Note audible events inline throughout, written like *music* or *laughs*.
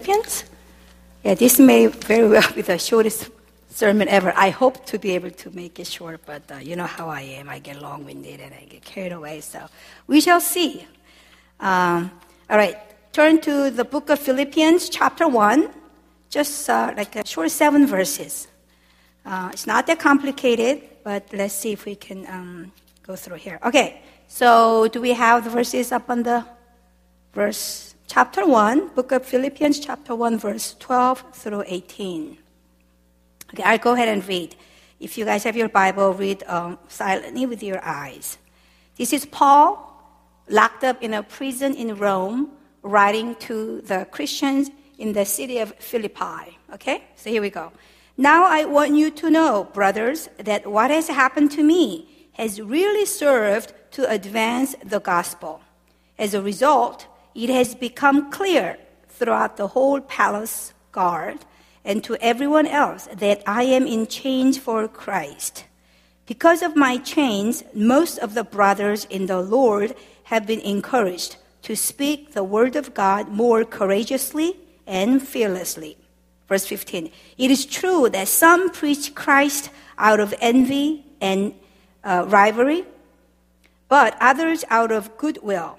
Philippians. Yeah, this may very well be the shortest sermon ever. I hope to be able to make it short, but uh, you know how I am. I get long winded and I get carried away, so we shall see. Um, all right, turn to the book of Philippians, chapter 1, just uh, like a short seven verses. Uh, it's not that complicated, but let's see if we can um, go through here. Okay, so do we have the verses up on the verse? Chapter 1, book of Philippians, chapter 1, verse 12 through 18. Okay, I'll go ahead and read. If you guys have your Bible, read um, silently with your eyes. This is Paul locked up in a prison in Rome, writing to the Christians in the city of Philippi. Okay, so here we go. Now I want you to know, brothers, that what has happened to me has really served to advance the gospel. As a result, it has become clear throughout the whole palace guard and to everyone else that I am in chains for Christ. Because of my chains, most of the brothers in the Lord have been encouraged to speak the word of God more courageously and fearlessly. Verse 15. It is true that some preach Christ out of envy and uh, rivalry, but others out of goodwill.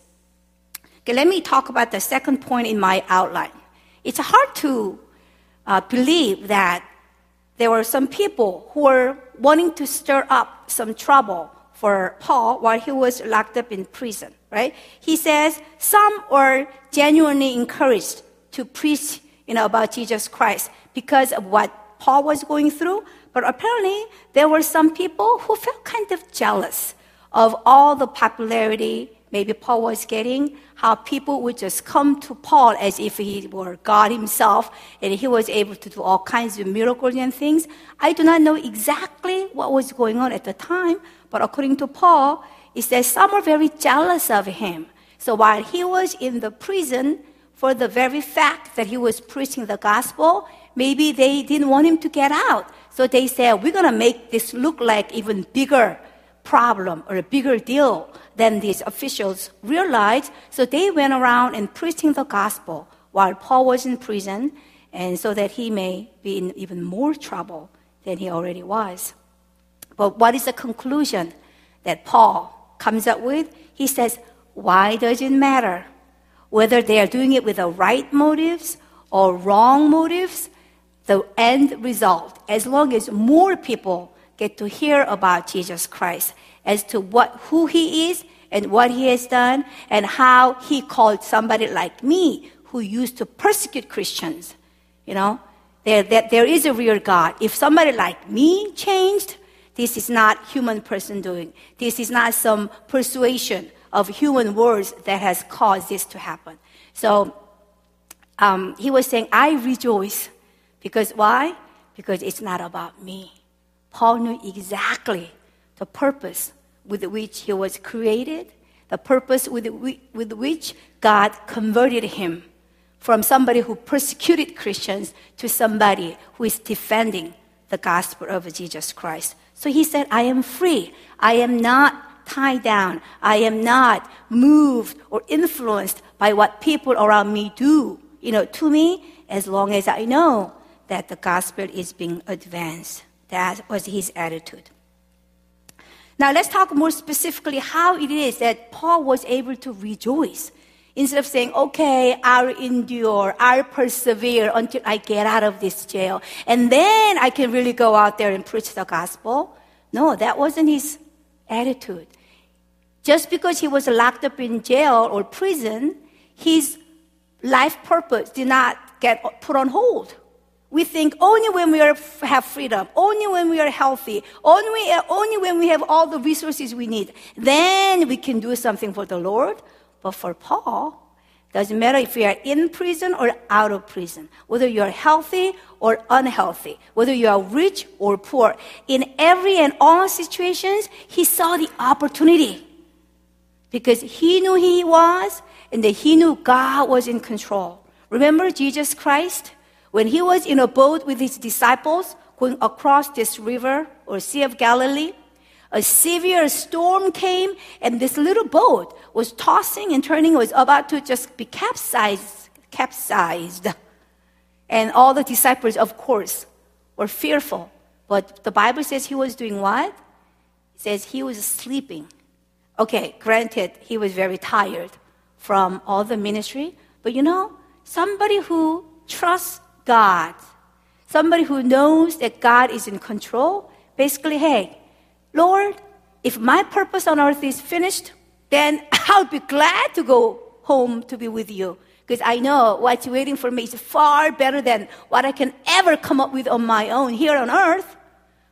Okay, let me talk about the second point in my outline. It's hard to uh, believe that there were some people who were wanting to stir up some trouble for Paul while he was locked up in prison, right? He says some were genuinely encouraged to preach, you know, about Jesus Christ because of what Paul was going through, but apparently there were some people who felt kind of jealous of all the popularity maybe Paul was getting, how people would just come to Paul as if he were God himself and he was able to do all kinds of miracles and things. I do not know exactly what was going on at the time, but according to Paul, it says some were very jealous of him. So while he was in the prison, for the very fact that he was preaching the gospel, maybe they didn't want him to get out. So they said, we're going to make this look like even bigger problem or a bigger deal than these officials realized. So they went around and preaching the gospel while Paul was in prison, and so that he may be in even more trouble than he already was. But what is the conclusion that Paul comes up with? He says, Why does it matter? Whether they are doing it with the right motives or wrong motives, the end result, as long as more people get to hear about Jesus Christ as to what, who he is and what he has done and how he called somebody like me who used to persecute Christians. You know, there, there, there is a real God. If somebody like me changed, this is not human person doing. This is not some persuasion of human words that has caused this to happen. So um, he was saying, I rejoice. Because why? Because it's not about me. Paul knew exactly the purpose with which he was created, the purpose with, with which God converted him from somebody who persecuted Christians to somebody who is defending the gospel of Jesus Christ. So he said, I am free. I am not tied down. I am not moved or influenced by what people around me do, you know, to me, as long as I know that the gospel is being advanced. That was his attitude. Now let's talk more specifically how it is that Paul was able to rejoice. Instead of saying, okay, I'll endure, I'll persevere until I get out of this jail, and then I can really go out there and preach the gospel. No, that wasn't his attitude. Just because he was locked up in jail or prison, his life purpose did not get put on hold. We think only when we are, have freedom, only when we are healthy, only, only when we have all the resources we need, then we can do something for the Lord. But for Paul, Doesn't matter if you are in prison or out of prison, whether you are healthy or unhealthy, whether you are rich or poor. In every and all situations, he saw the opportunity because he knew he was and that he knew God was in control. Remember Jesus Christ? When he was in a boat with his disciples going across this river or Sea of Galilee, a severe storm came and this little boat was tossing and turning, was about to just be capsized, capsized. And all the disciples, of course, were fearful. But the Bible says he was doing what? It says he was sleeping. Okay, granted, he was very tired from all the ministry, but you know, somebody who trusts God, somebody who knows that God is in control, basically, hey, Lord, if my purpose on earth is finished, then *laughs* I'll be glad to go home to be with you. Because I know what's waiting for me is far better than what I can ever come up with on my own here on earth.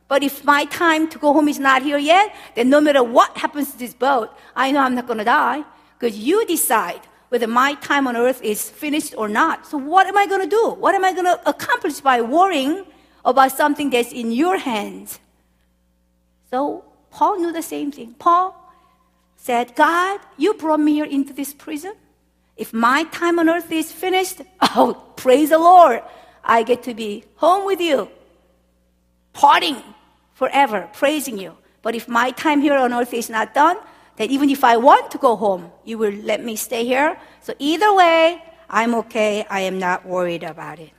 But if my time to go home is not here yet, then no matter what happens to this boat, I know I'm not going to die. Because you decide whether my time on earth is finished or not. So what am I going to do? What am I going to accomplish by worrying about something that's in your hands? So Paul knew the same thing. Paul said, God, you brought me here into this prison. If my time on earth is finished, *laughs* oh, praise the Lord. I get to be home with you, parting forever, praising you. But if my time here on earth is not done, then even if I want to go home, you will let me stay here. So either way, I'm okay. I am not worried about it.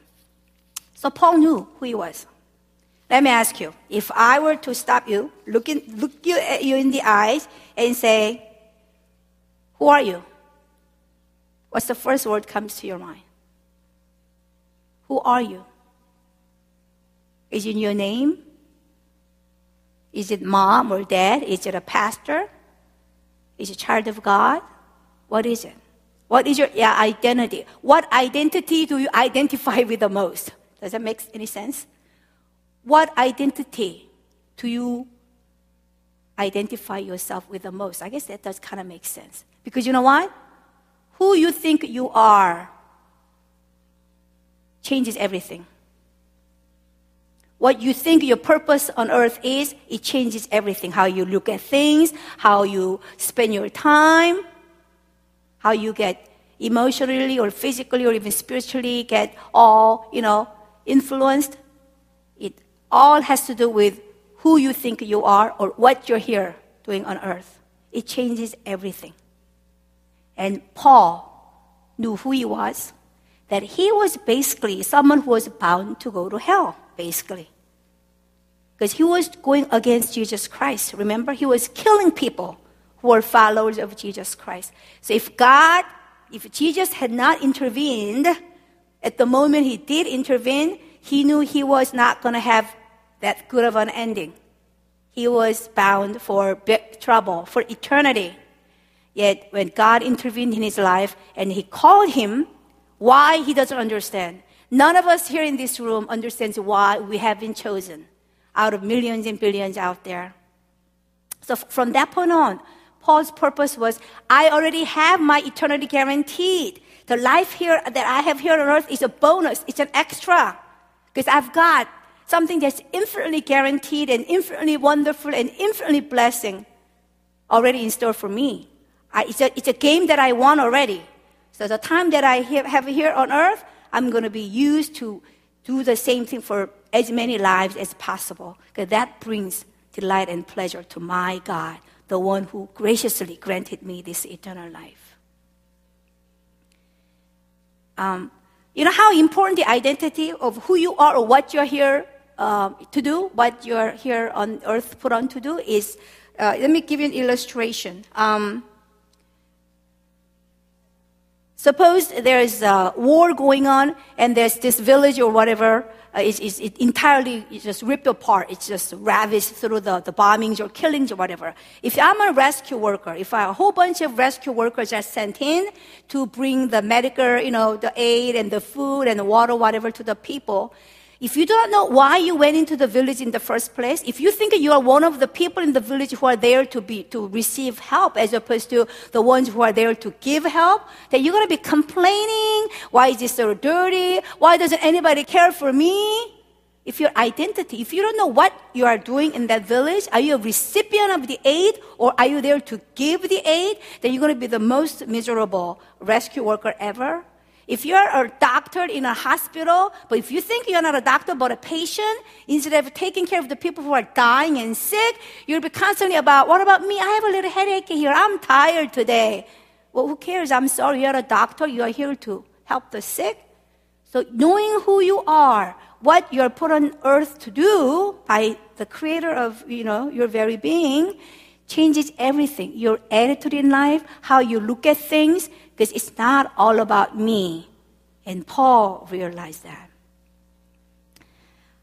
So Paul knew who he was. Let me ask you if I were to stop you, look, in, look you, at you in the eyes, and say, Who are you? What's the first word comes to your mind? Who are you? Is it your name? Is it mom or dad? Is it a pastor? Is a child of God? What is it? What is your yeah, identity? What identity do you identify with the most? Does that make any sense? What identity do you identify yourself with the most? I guess that does kind of make sense. Because you know what? Who you think you are changes everything. What you think your purpose on earth is, it changes everything. How you look at things, how you spend your time, how you get emotionally or physically or even spiritually get all, you know, influenced It all has to do with who you think you are or what you're here doing on earth. It changes everything. And Paul knew who he was, that he was basically someone who was bound to go to hell, basically. Because he was going against Jesus Christ. Remember, he was killing people who were followers of Jesus Christ. So if God, if Jesus had not intervened, at the moment he did intervene, he knew he was not going to have that good of an ending. He was bound for big trouble, for eternity. Yet when God intervened in his life and he called him, why he doesn't understand. None of us here in this room understands why we have been chosen out of millions and billions out there. So from that point on, Paul's purpose was I already have my eternity guaranteed. The life here that I have here on earth is a bonus, it's an extra. Because I've got something that's infinitely guaranteed and infinitely wonderful and infinitely blessing already in store for me. I, it's, a, it's a game that I won already. So the time that I have here on earth, I'm going to be used to do the same thing for as many lives as possible. Because that brings delight and pleasure to my God, the one who graciously granted me this eternal life. Um, you know how important the identity of who you are or what you're here um, to do, what you're here on earth put on to do is, uh, let me give you an illustration. Um, suppose there's a war going on and there's this village or whatever uh, is, is it entirely it's just ripped apart. It's just ravaged through the, the bombings or killings or whatever. If I'm a rescue worker, if I, a whole bunch of rescue workers are sent in to bring the medical, you know, the aid and the food and the water, whatever to the people, If you do not know why you went into the village in the first place, if you think you are one of the people in the village who are there to be, to receive help as opposed to the ones who are there to give help, then you're going to be complaining. Why is this so dirty? Why doesn't anybody care for me? If your identity, if you don't know what you are doing in that village, are you a recipient of the aid or are you there to give the aid? Then you're going to be the most miserable rescue worker ever. If you're a doctor in a hospital, but if you think you're not a doctor but a patient, instead of taking care of the people who are dying and sick, you'll be constantly about, what about me? I have a little headache here. I'm tired today. Well, who cares? I'm sorry. You're a doctor. You are here to help the sick. So knowing who you are, what you're put on earth to do by the creator of, you know, your very being, changes everything. Your attitude in life, how you look at things, because it's not all about me. And Paul realized that.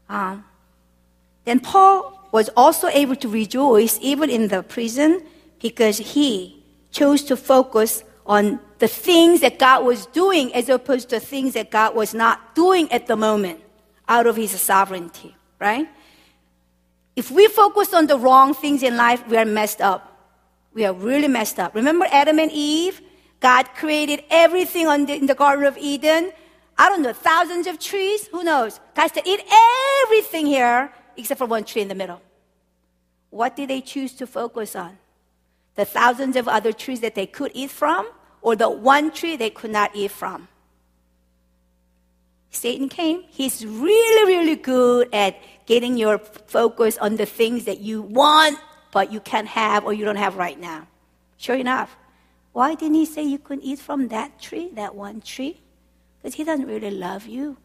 Um, then Paul was also able to rejoice even in the prison because he chose to focus on the things that God was doing as opposed to things that God was not doing at the moment out of his sovereignty, right? If we focus on the wrong things in life, we are messed up. We are really messed up. Remember Adam and Eve? God created everything the, in the Garden of Eden. I don't know, thousands of trees. Who knows? God said, eat everything here except for one tree in the middle. What did they choose to focus on? The thousands of other trees that they could eat from, or the one tree they could not eat from? Satan came. He's really, really good at getting your focus on the things that you want, but you can't have or you don't have right now. Sure enough, why didn't he say you couldn't eat from that tree, that one tree? Because he doesn't really love you.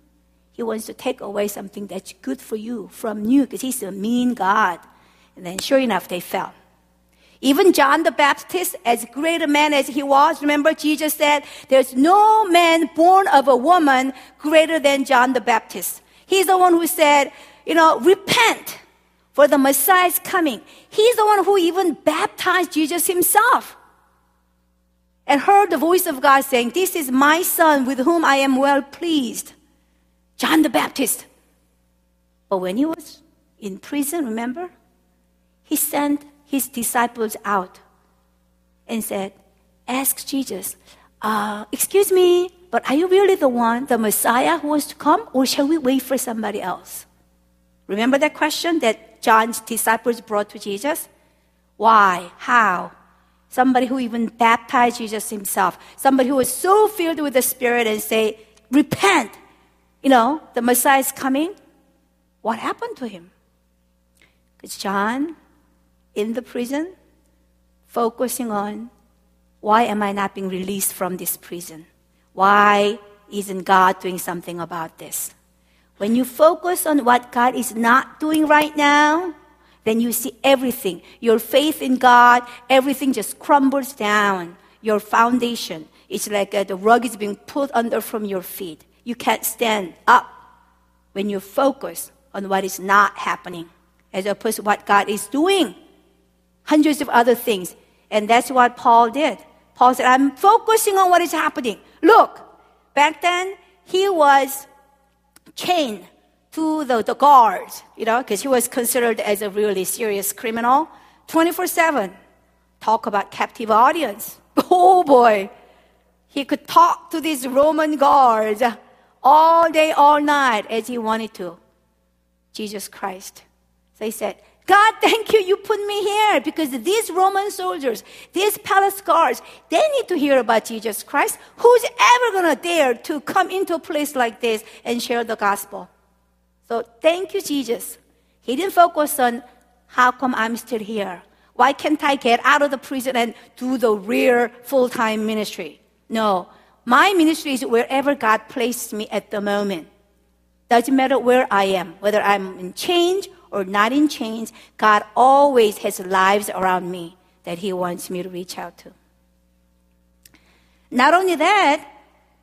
He wants to take away something that's good for you from you because he's a mean God. And then sure enough, they fell. Even John the Baptist, as great a man as he was, remember Jesus said, there's no man born of a woman greater than John the Baptist. He's the one who said, you know, repent for the Messiah is coming. He's the one who even baptized Jesus himself and heard the voice of God saying, This is my son with whom I am well pleased. John the Baptist. But when he was in prison, remember? He sent his disciples out and said, Ask Jesus, uh, Excuse me, but are you really the one, the Messiah who was to come, or shall we wait for somebody else? Remember that question that John's disciples brought to Jesus? Why? How? Somebody who even baptized Jesus himself, somebody who was so filled with the Spirit and say, repent, you know, the Messiah is coming. What happened to him? Because John, in the prison, focusing on why am I not being released from this prison? Why isn't God doing something about this? When you focus on what God is not doing right now, then you see everything. Your faith in God, everything just crumbles down. Your foundation is like uh, the rug is being pulled under from your feet. You can't stand up when you focus on what is not happening as opposed to what God is doing. Hundreds of other things. And that's what Paul did. Paul said, I'm focusing on what is happening. Look, back then, he was chained to the, the guards, you know, because he was considered as a really serious criminal. 24 7. Talk about captive audience. *laughs* Oh boy. He could talk to these Roman guards all day, all night as he wanted to. Jesus Christ. So he said, God, thank you, you put me here because these Roman soldiers, these palace guards, they need to hear about Jesus Christ. Who's ever gonna dare to come into a place like this and share the gospel? So thank you, Jesus. He didn't focus on how come I'm still here? Why can't I get out of the prison and do the real full time ministry? No. My ministry is wherever God placed me at the moment. Doesn't matter where I am, whether I'm in change or not in change, God always has lives around me that He wants me to reach out to. Not only that,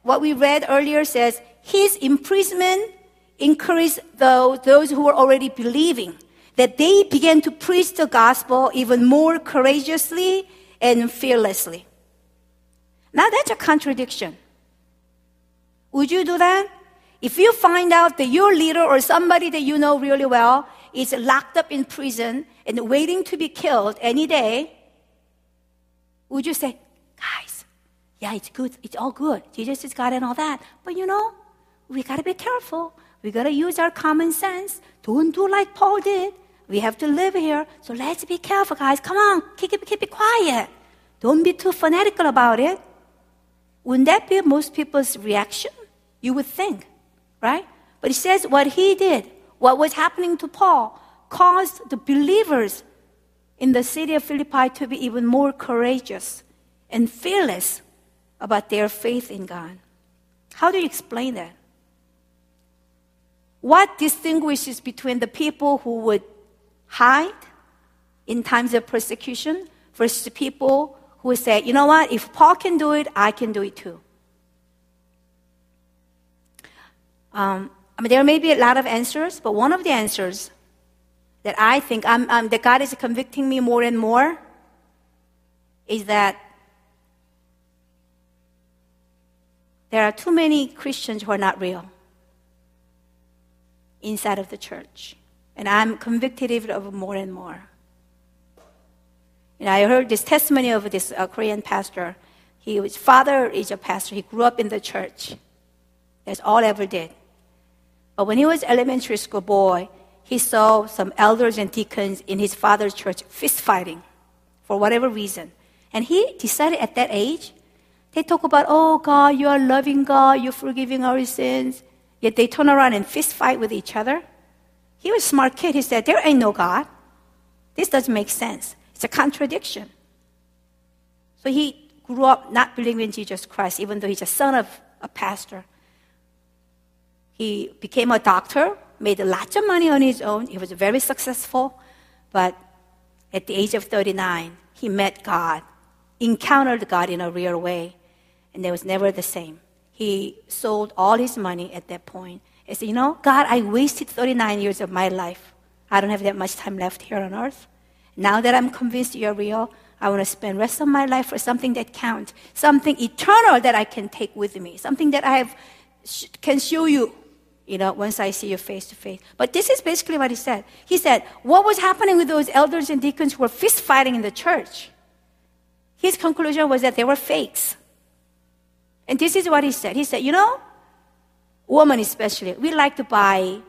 what we read earlier says His imprisonment encourage those, those who were already believing that they began to preach the gospel even more courageously and fearlessly. Now that's a contradiction. Would you do that? If you find out that your leader or somebody that you know really well is locked up in prison and waiting to be killed any day, would you say, guys, yeah, it's good, it's all good. Jesus is God and all that. But you know, we gotta be careful. We gotta use our common sense. Don't do like Paul did. We have to live here. So let's be careful, guys. Come on, keep it, keep it quiet. Don't be too fanatical about it. Wouldn't that be most people's reaction? You would think, right? But he says what he did, what was happening to Paul, caused the believers in the city of Philippi to be even more courageous and fearless about their faith in God. How do you explain that? What distinguishes between the people who would hide in times of persecution versus the people who say, you know what, if Paul can do it, I can do it too. Um, I mean, there may be a lot of answers, but one of the answers that I think I'm, I'm, that God is convicting me more and more is that there are too many Christians who are not real inside of the church. And I'm convicted of more and more. And I heard this testimony of this uh, Korean pastor. He, his father is a pastor. He grew up in the church. That's all ever did. But when he was elementary school boy, he saw some elders and deacons in his father's church fist fighting for whatever reason. And he decided at that age, they talk about, oh God, you are loving God, you're forgiving our sins. Yet they turn around and fist fight with each other. He was a smart kid. He said, there ain't no God. This doesn't make sense. It's a contradiction. So he grew up not believing in Jesus Christ, even though he's a son of a pastor. He became a doctor, made lots of money on his own. He was very successful. But at the age of 39, he met God, encountered God in a real way, and it was never the same. He sold all his money at that point. He said, You know, God, I wasted 39 years of my life. I don't have that much time left here on earth. Now that I'm convinced you're real, I want to spend the rest of my life for something that counts, something eternal that I can take with me, something that I have, can show you, you know, once I see you face to face. But this is basically what he said. He said, what was happening with those elders and deacons who were fist fighting in the church? His conclusion was that they were fakes. And this is what he said. He said, you know, women especially, we like to buy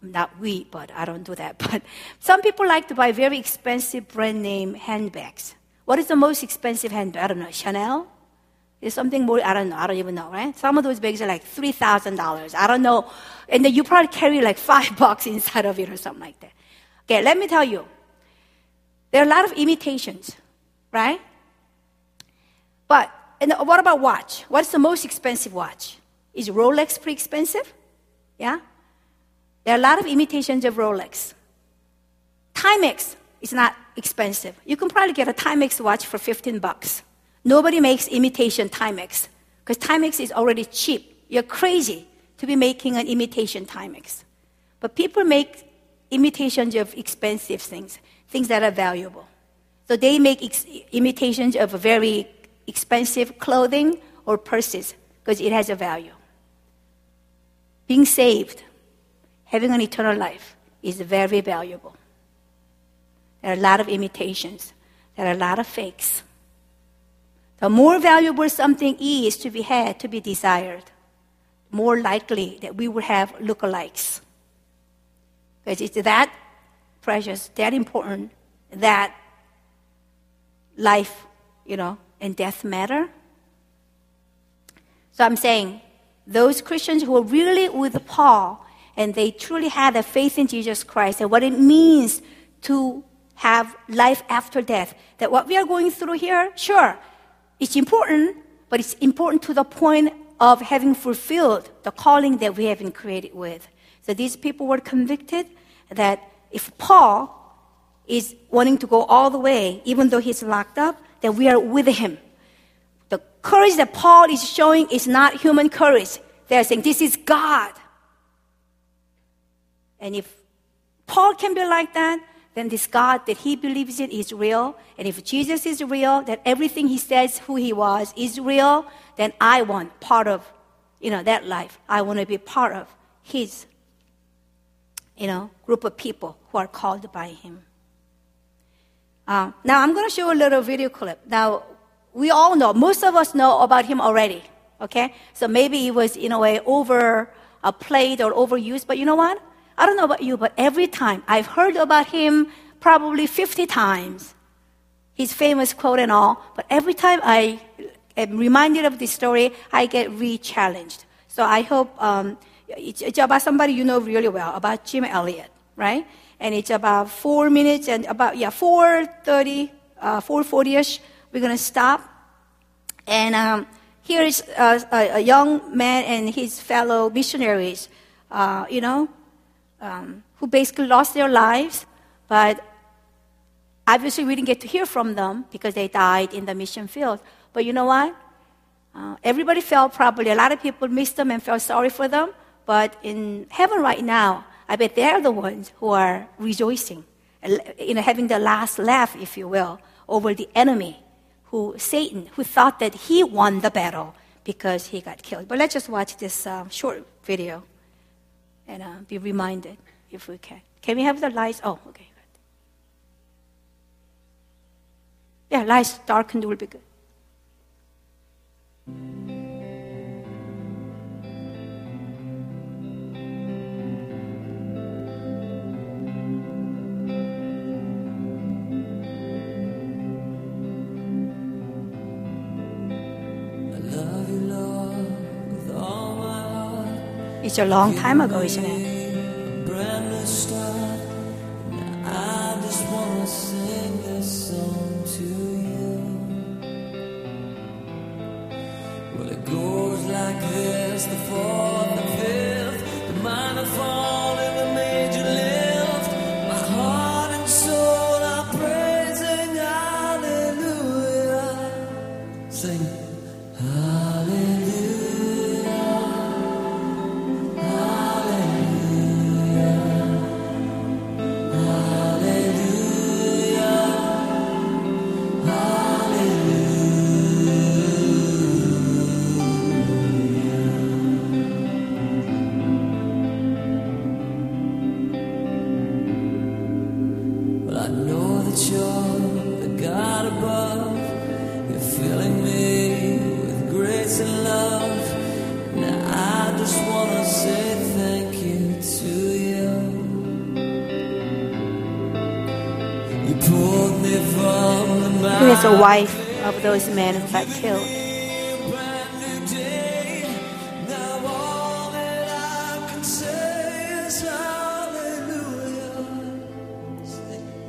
not we, but I don't do that. *laughs* But some people like to buy very expensive brand name handbags. What is the most expensive handbag? I don't know. Chanel? Is something more? I don't know. I don't even know, right? Some of those bags are like three thousand dollars. I don't know, and then you probably carry like *laughs* five bucks inside of it or something like that. Okay, let me tell you. There are a lot of imitations, right? But and what about watch? What's the most expensive watch? Is Rolex pretty expensive? Yeah. There are a lot of imitations of Rolex. Timex is not expensive. You can probably get a Timex watch for 15 bucks. Nobody makes imitation Timex because Timex is already cheap. You're crazy to be making an imitation Timex. But people make imitations of expensive things, things that are valuable. So they make ex- imitations of a very expensive clothing or purses because it has a value. Being saved having an eternal life is very valuable. There are a lot of imitations, there are a lot of fakes. The more valuable something is to be had, to be desired, more likely that we will have lookalikes. Because it's that precious, that important, that life, you know, and death matter. So I'm saying those Christians who are really with Paul and they truly had a faith in Jesus Christ and what it means to have life after death. That what we are going through here, sure, it's important, but it's important to the point of having fulfilled the calling that we have been created with. So these people were convicted that if Paul is wanting to go all the way, even though he's locked up, that we are with him. The courage that Paul is showing is not human courage. They're saying this is God. And if Paul can be like that, then this God that he believes in is real. And if Jesus is real, that everything he says who he was is real, then I want part of, you know, that life. I want to be part of his you know, group of people who are called by him. Uh, now, I'm going to show a little video clip. Now, we all know, most of us know about him already, okay? So maybe it was, in a way, over uh, played or overused, but you know what? I don't know about you, but every time I've heard about him probably 50 times, his famous quote and all, but every time I am reminded of this story, I get re challenged. So I hope um, it's about somebody you know really well, about Jim Elliot, right? And it's about four minutes and about, yeah, 4.30, uh, 4.40ish. We're to stop. And um, here is a, a, young man and his fellow missionaries, uh, you know, um, who basically lost their lives, but obviously we didn't get to hear from them because they died in the mission field. But you know what? Uh, everybody felt probably, a lot of people missed them and felt sorry for them. But in heaven right now, I bet they're the ones who are rejoicing, you know, having the last laugh, if you will, over the enemy, who Satan, who thought that he won the battle because he got killed. But let's just watch this uh, short video and uh, be reminded if we can. Can we have the lights? Oh, okay. Yeah, lights darkened will be good. A long time ago, isn't it? Men who got killed.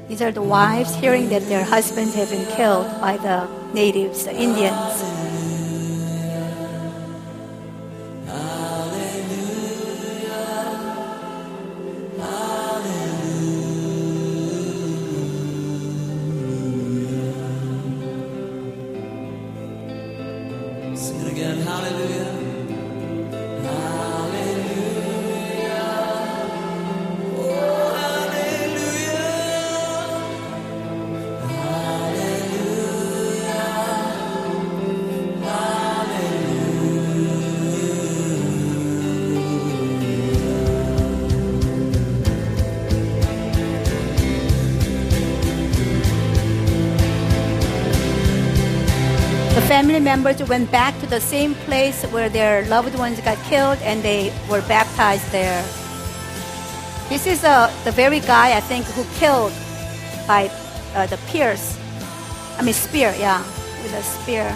These are the wives hearing that their husbands have been killed by the natives, the Indians. Sing it again, hallelujah. Members went back to the same place where their loved ones got killed and they were baptized there. This is uh, the very guy, I think, who killed by uh, the pierce. I mean, spear, yeah, with a spear.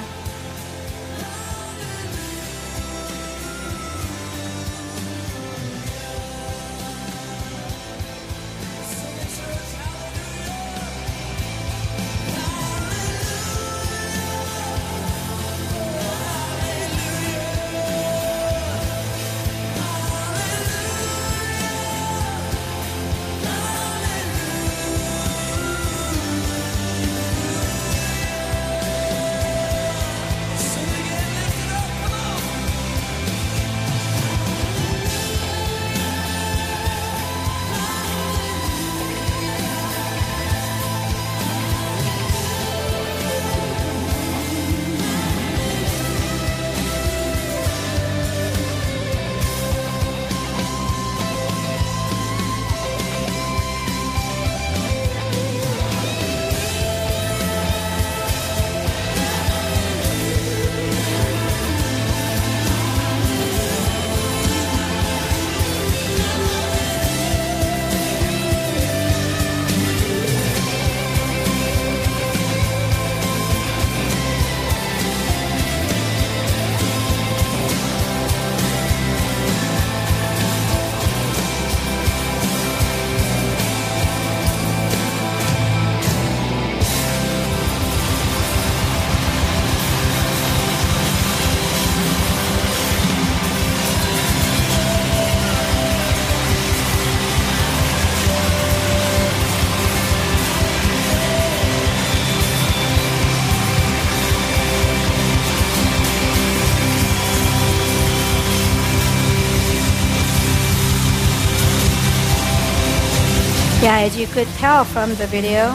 Yeah, as you could tell from the video,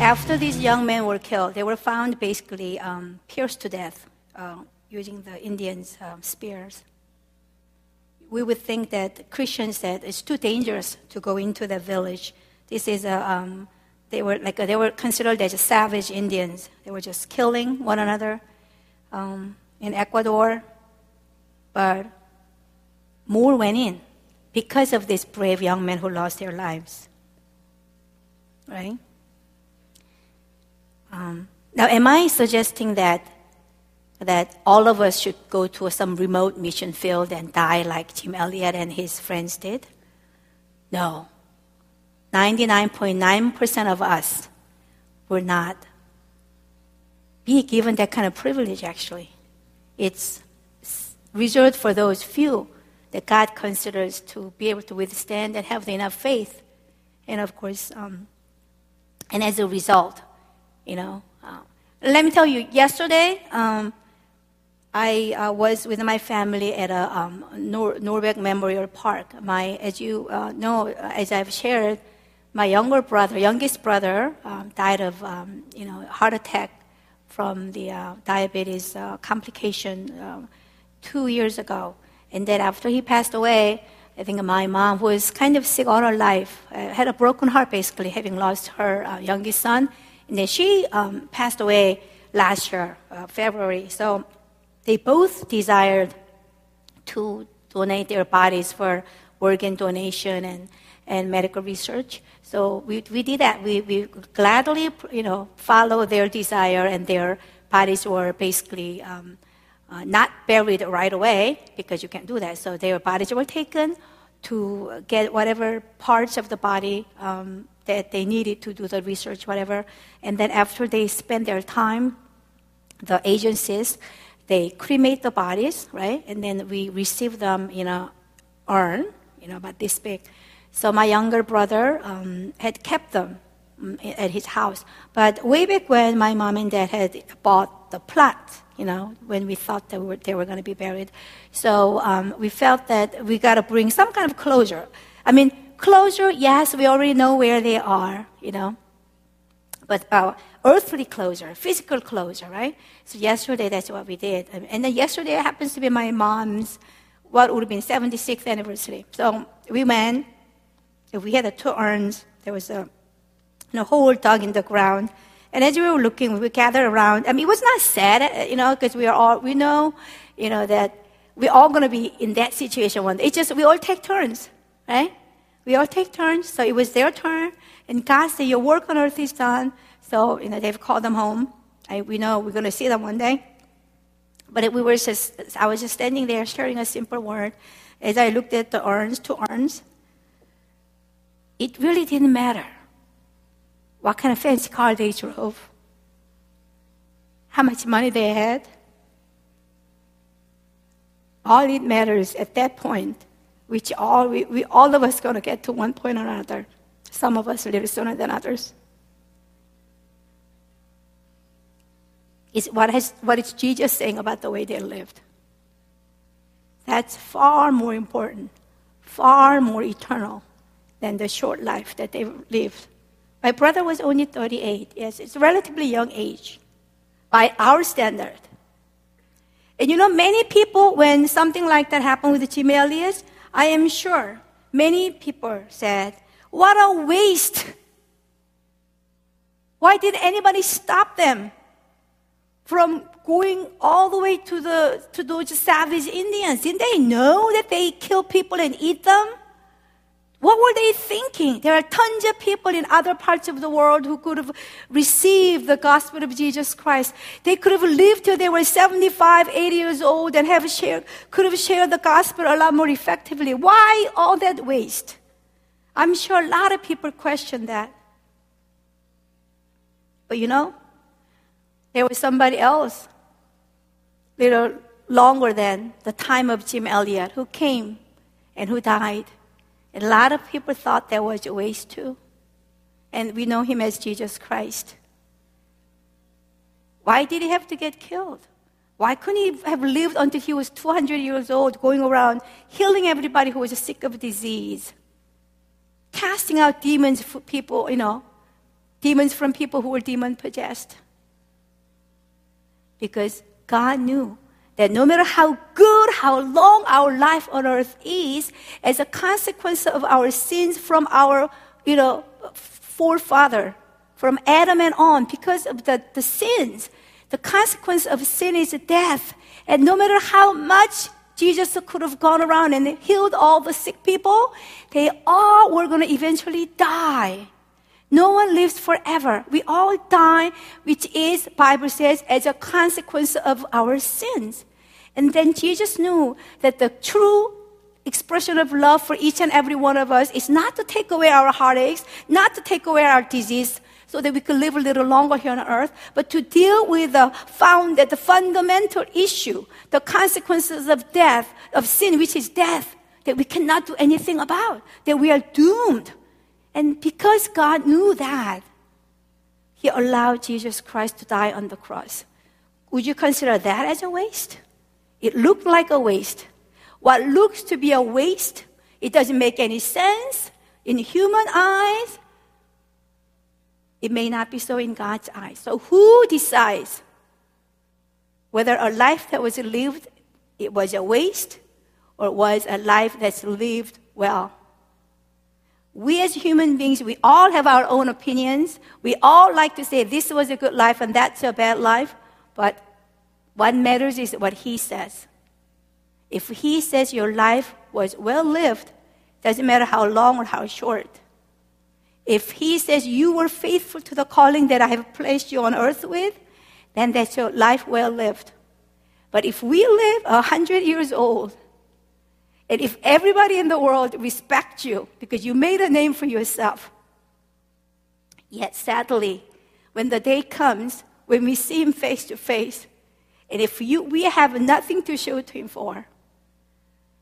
after these young men were killed, they were found basically um, pierced to death uh, using the Indians' um, spears. We would think that Christians said it's too dangerous to go into the village. This is a, um, they were like they were considered as savage Indians. They were just killing one another um, in Ecuador, but more went in because of these brave young men who lost their lives. Right? Um, now, am I suggesting that that all of us should go to some remote mission field and die like Jim Elliot and his friends did? No. 99.9% of us will not be given that kind of privilege, actually. It's reserved for those few that God considers to be able to withstand and have enough faith. And of course, um, and as a result, you know. Uh, let me tell you, yesterday, um, I uh, was with my family at a um, Nor- Norbeck Memorial Park. My, as you uh, know, as I've shared, my younger brother, youngest brother, um, died of um, you know heart attack from the uh, diabetes uh, complication uh, two years ago. And then after he passed away, I think my mom, who was kind of sick all her life, uh, had a broken heart basically, having lost her youngest son and then she um, passed away last year, uh, February. So they both desired to donate their bodies for organ donation and, and medical research. So we, we did that. We, we gladly, you know, follow their desire, and their bodies were basically um, uh, not buried right away because you can't do that. So their bodies were taken to get whatever parts of the body um, that they needed to do the research, whatever. And then after they spend their time, the agencies, they cremate the bodies, right? And then we receive them in a urn, you know, about this big. So my younger brother um, had kept them mm, at his house. But way back when my mom and dad had bought the plot, you know, when we thought they were, they were going to be buried. So um, we felt that we got to bring some kind of closure. I mean, closure, yes, we already know where they are, you know. But uh, earthly closure, physical closure, right? So yesterday, that's what we did. And then yesterday happens to be my mom's, what would have been 76th anniversary. So we went, we had the two urns. There was a, a hole dug in the ground. And as we were looking, we gathered around. I mean, it was not sad, uh, you know, because we are all, we know, you know, that we're all going to be in that situation one day. It's just we all take turns, right? We all take turns. So it was their turn. And God said, Your work on earth is done. So, you know, they've called them home. I, we know we're going to see them one day. But we were just, I was just standing there sharing a simple word. As I looked at the urns, two urns, it really didn't matter what kind of fancy car they drove, how much money they had. All it matters at that point which all we, we all of us going to get to one point or another. Some of us a little sooner than others. Is what, has, what is Jesus saying about the way they lived? That's far more important, far more eternal than the short life that they lived. My brother was only 38. Yes, it's a relatively young age by our standard. And you know, many people, when something like that happened with the Jim Elliot, I am sure many people said, What a waste! Why did anybody stop them from going all the way to, the, to those savage Indians? Didn't they know that they kill people and eat them? What were they thinking? There are tons of people in other parts of the world who could have received the gospel of Jesus Christ. They could have lived till they were 75, 80 years old and have shared, could have shared the gospel a lot more effectively. Why all that waste? I'm sure a lot of people question that. But you know, there was somebody else, a little longer than the time of Jim Elliot, who came and who died a lot of people thought that was a waste too. And we know him as Jesus Christ. Why did he have to get killed? Why couldn't he have lived until he was 200 years old, going around healing everybody who was sick of disease, casting out demons for people, you know, demons from people who were demon possessed? Because God knew that no matter how good, how long our life on earth is, as a consequence of our sins from our, you know, forefather, from Adam and on, because of the, the sins, the consequence of sin is death. And no matter how much Jesus could have gone around and healed all the sick people, they all were going to eventually die. No one lives forever. We all die, which is, Bible says, as a consequence of our sins. And then Jesus knew that the true expression of love for each and every one of us is not to take away our heartaches, not to take away our disease, so that we could live a little longer here on earth, but to deal with the found that the fundamental issue, the consequences of death, of sin, which is death, that we cannot do anything about, that we are doomed. And because God knew that, He allowed Jesus Christ to die on the cross. Would you consider that as a waste? It looked like a waste. What looks to be a waste, it doesn't make any sense in human eyes, it may not be so in God's eyes. So who decides whether a life that was lived it was a waste or was a life that's lived well? We as human beings, we all have our own opinions. We all like to say this was a good life and that's a bad life. But what matters is what he says. If he says your life was well lived, doesn't matter how long or how short. If he says you were faithful to the calling that I have placed you on earth with, then that's your life well lived. But if we live a hundred years old, and if everybody in the world respects you because you made a name for yourself, yet sadly, when the day comes when we see him face to face, and if you, we have nothing to show to him for,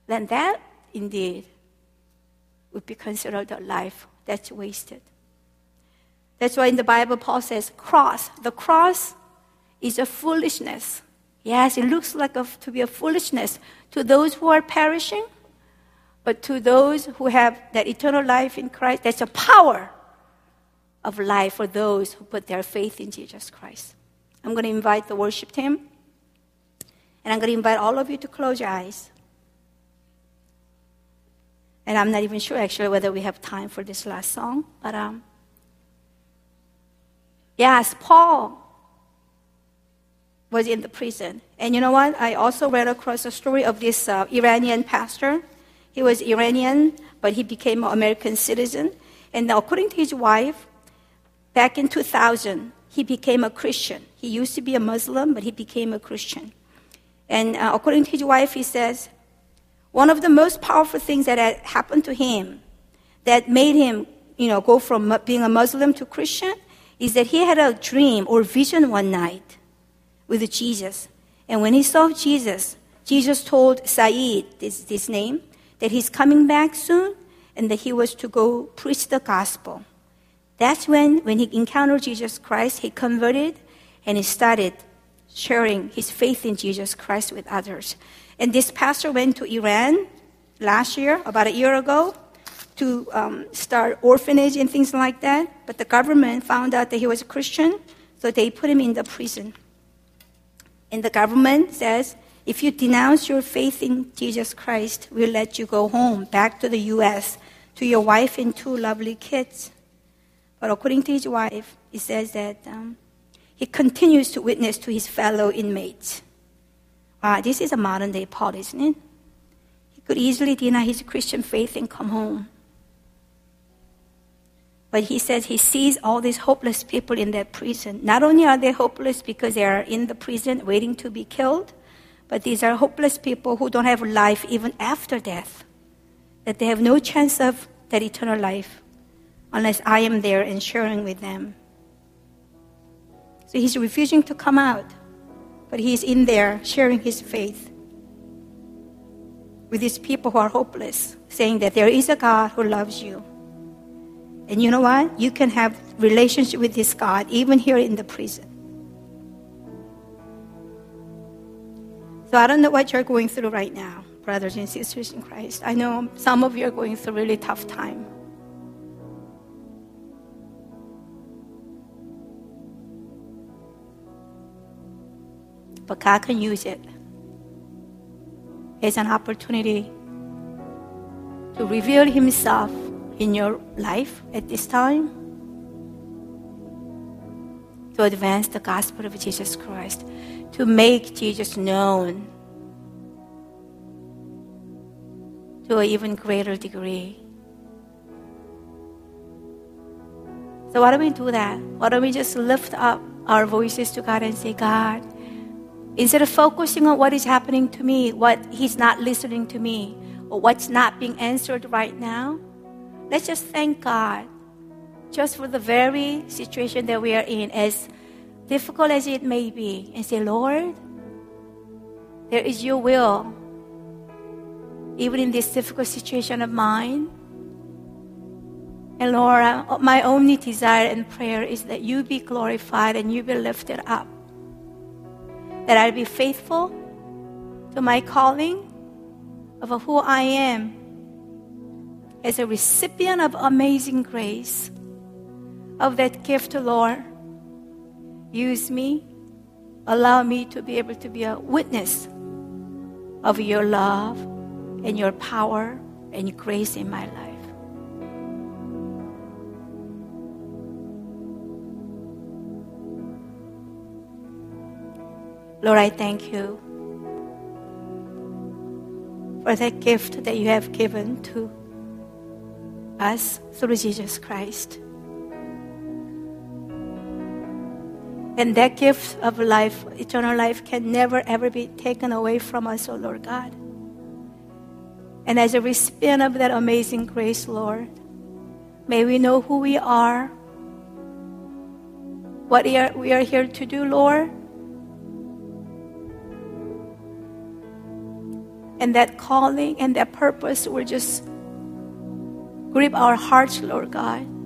then that indeed would be considered a life that's wasted. That's why in the Bible, Paul says, cross. The cross is a foolishness. Yes, it looks like a, to be a foolishness to those who are perishing, but to those who have that eternal life in Christ, that's a power of life for those who put their faith in Jesus Christ. I'm going to invite the worship team, and I'm going to invite all of you to close your eyes. And I'm not even sure actually whether we have time for this last song. But um, yes, Paul was in the prison. And you know what? I also read across a story of this uh, Iranian pastor. He was Iranian, but he became an American citizen. And according to his wife, back in 2000, he became a Christian. He used to be a Muslim, but he became a Christian. And uh, according to his wife, he says, one of the most powerful things that had happened to him that made him, you know, go from being a Muslim to Christian is that he had a dream or vision one night with Jesus. And when he saw Jesus, Jesus told Saeed, this, this name, that he's coming back soon and that he was to go preach the gospel. That's when, when he encountered Jesus Christ, he converted and he started sharing his faith in Jesus Christ with others. And this pastor went to Iran last year, about a year ago, to um, start orphanage and things like that. But the government found out that he was a Christian, so they put him in the prison. And the government says, if you denounce your faith in Jesus Christ, we'll let you go home, back to the U.S., to your wife and two lovely kids. But according to his wife, he says that um, he continues to witness to his fellow inmates. Wow, this is a modern day Paul, isn't it? He could easily deny his Christian faith and come home. But he says he sees all these hopeless people in that prison. Not only are they hopeless because they are in the prison waiting to be killed, but these are hopeless people who don't have life even after death. That they have no chance of that eternal life unless I am there and sharing with them. So he's refusing to come out but he's in there sharing his faith with these people who are hopeless, saying that there is a God who loves you. And you know what? You can have relationship with this God even here in the prison. So I don't know what you're going through right now, brothers and sisters in Christ. I know some of you are going through a really tough time. But God can use it as an opportunity to reveal Himself in your life at this time to advance the gospel of Jesus Christ, to make Jesus known to an even greater degree. So, why don't we do that? Why don't we just lift up our voices to God and say, God, instead of focusing on what is happening to me, what He's not listening to me, or what's not being answered right now, let's just thank God just for the very situation that we are in, as difficult as it may be, and say, Lord, there is your will, even in this difficult situation of mine. And Lord, my only desire and prayer is that you be glorified and you be lifted up. That I'll be faithful to my calling of who I am as a recipient of amazing grace of that gift, Lord. Use me. Allow me to be able to be a witness of your love and your power and grace in my life. Lord, I thank you for that gift that you have given to us through Jesus Christ. And that gift of life, eternal life, can never ever be taken away from us, O oh Lord God. And as a recipient of that amazing grace, Lord, may we know who we are, what we are, we are here to do, Lord. And that calling and that purpose will just grip our hearts, Lord God.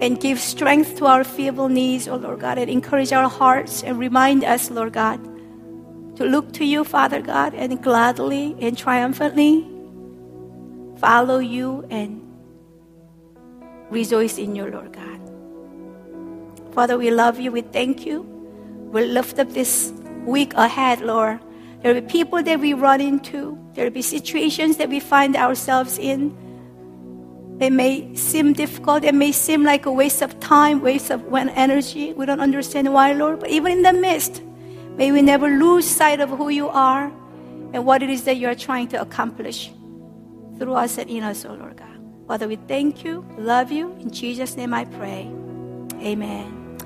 And give strength to our feeble knees, oh Lord God, and encourage our hearts and remind us, Lord God, to look to you, Father God, and gladly and triumphantly follow you and rejoice in you, Lord God. Father, we love you. We thank you. We lift up this week ahead, Lord. There will be people that we run into. There will be situations that we find ourselves in they may seem difficult. It may seem like a waste of time, waste of energy. We don't understand why, Lord. But even in the midst, may we never lose sight of who you are and what it is that you are trying to accomplish through us and in us, oh Lord God. Father, we thank you, love you. In Jesus' name I pray. Amen.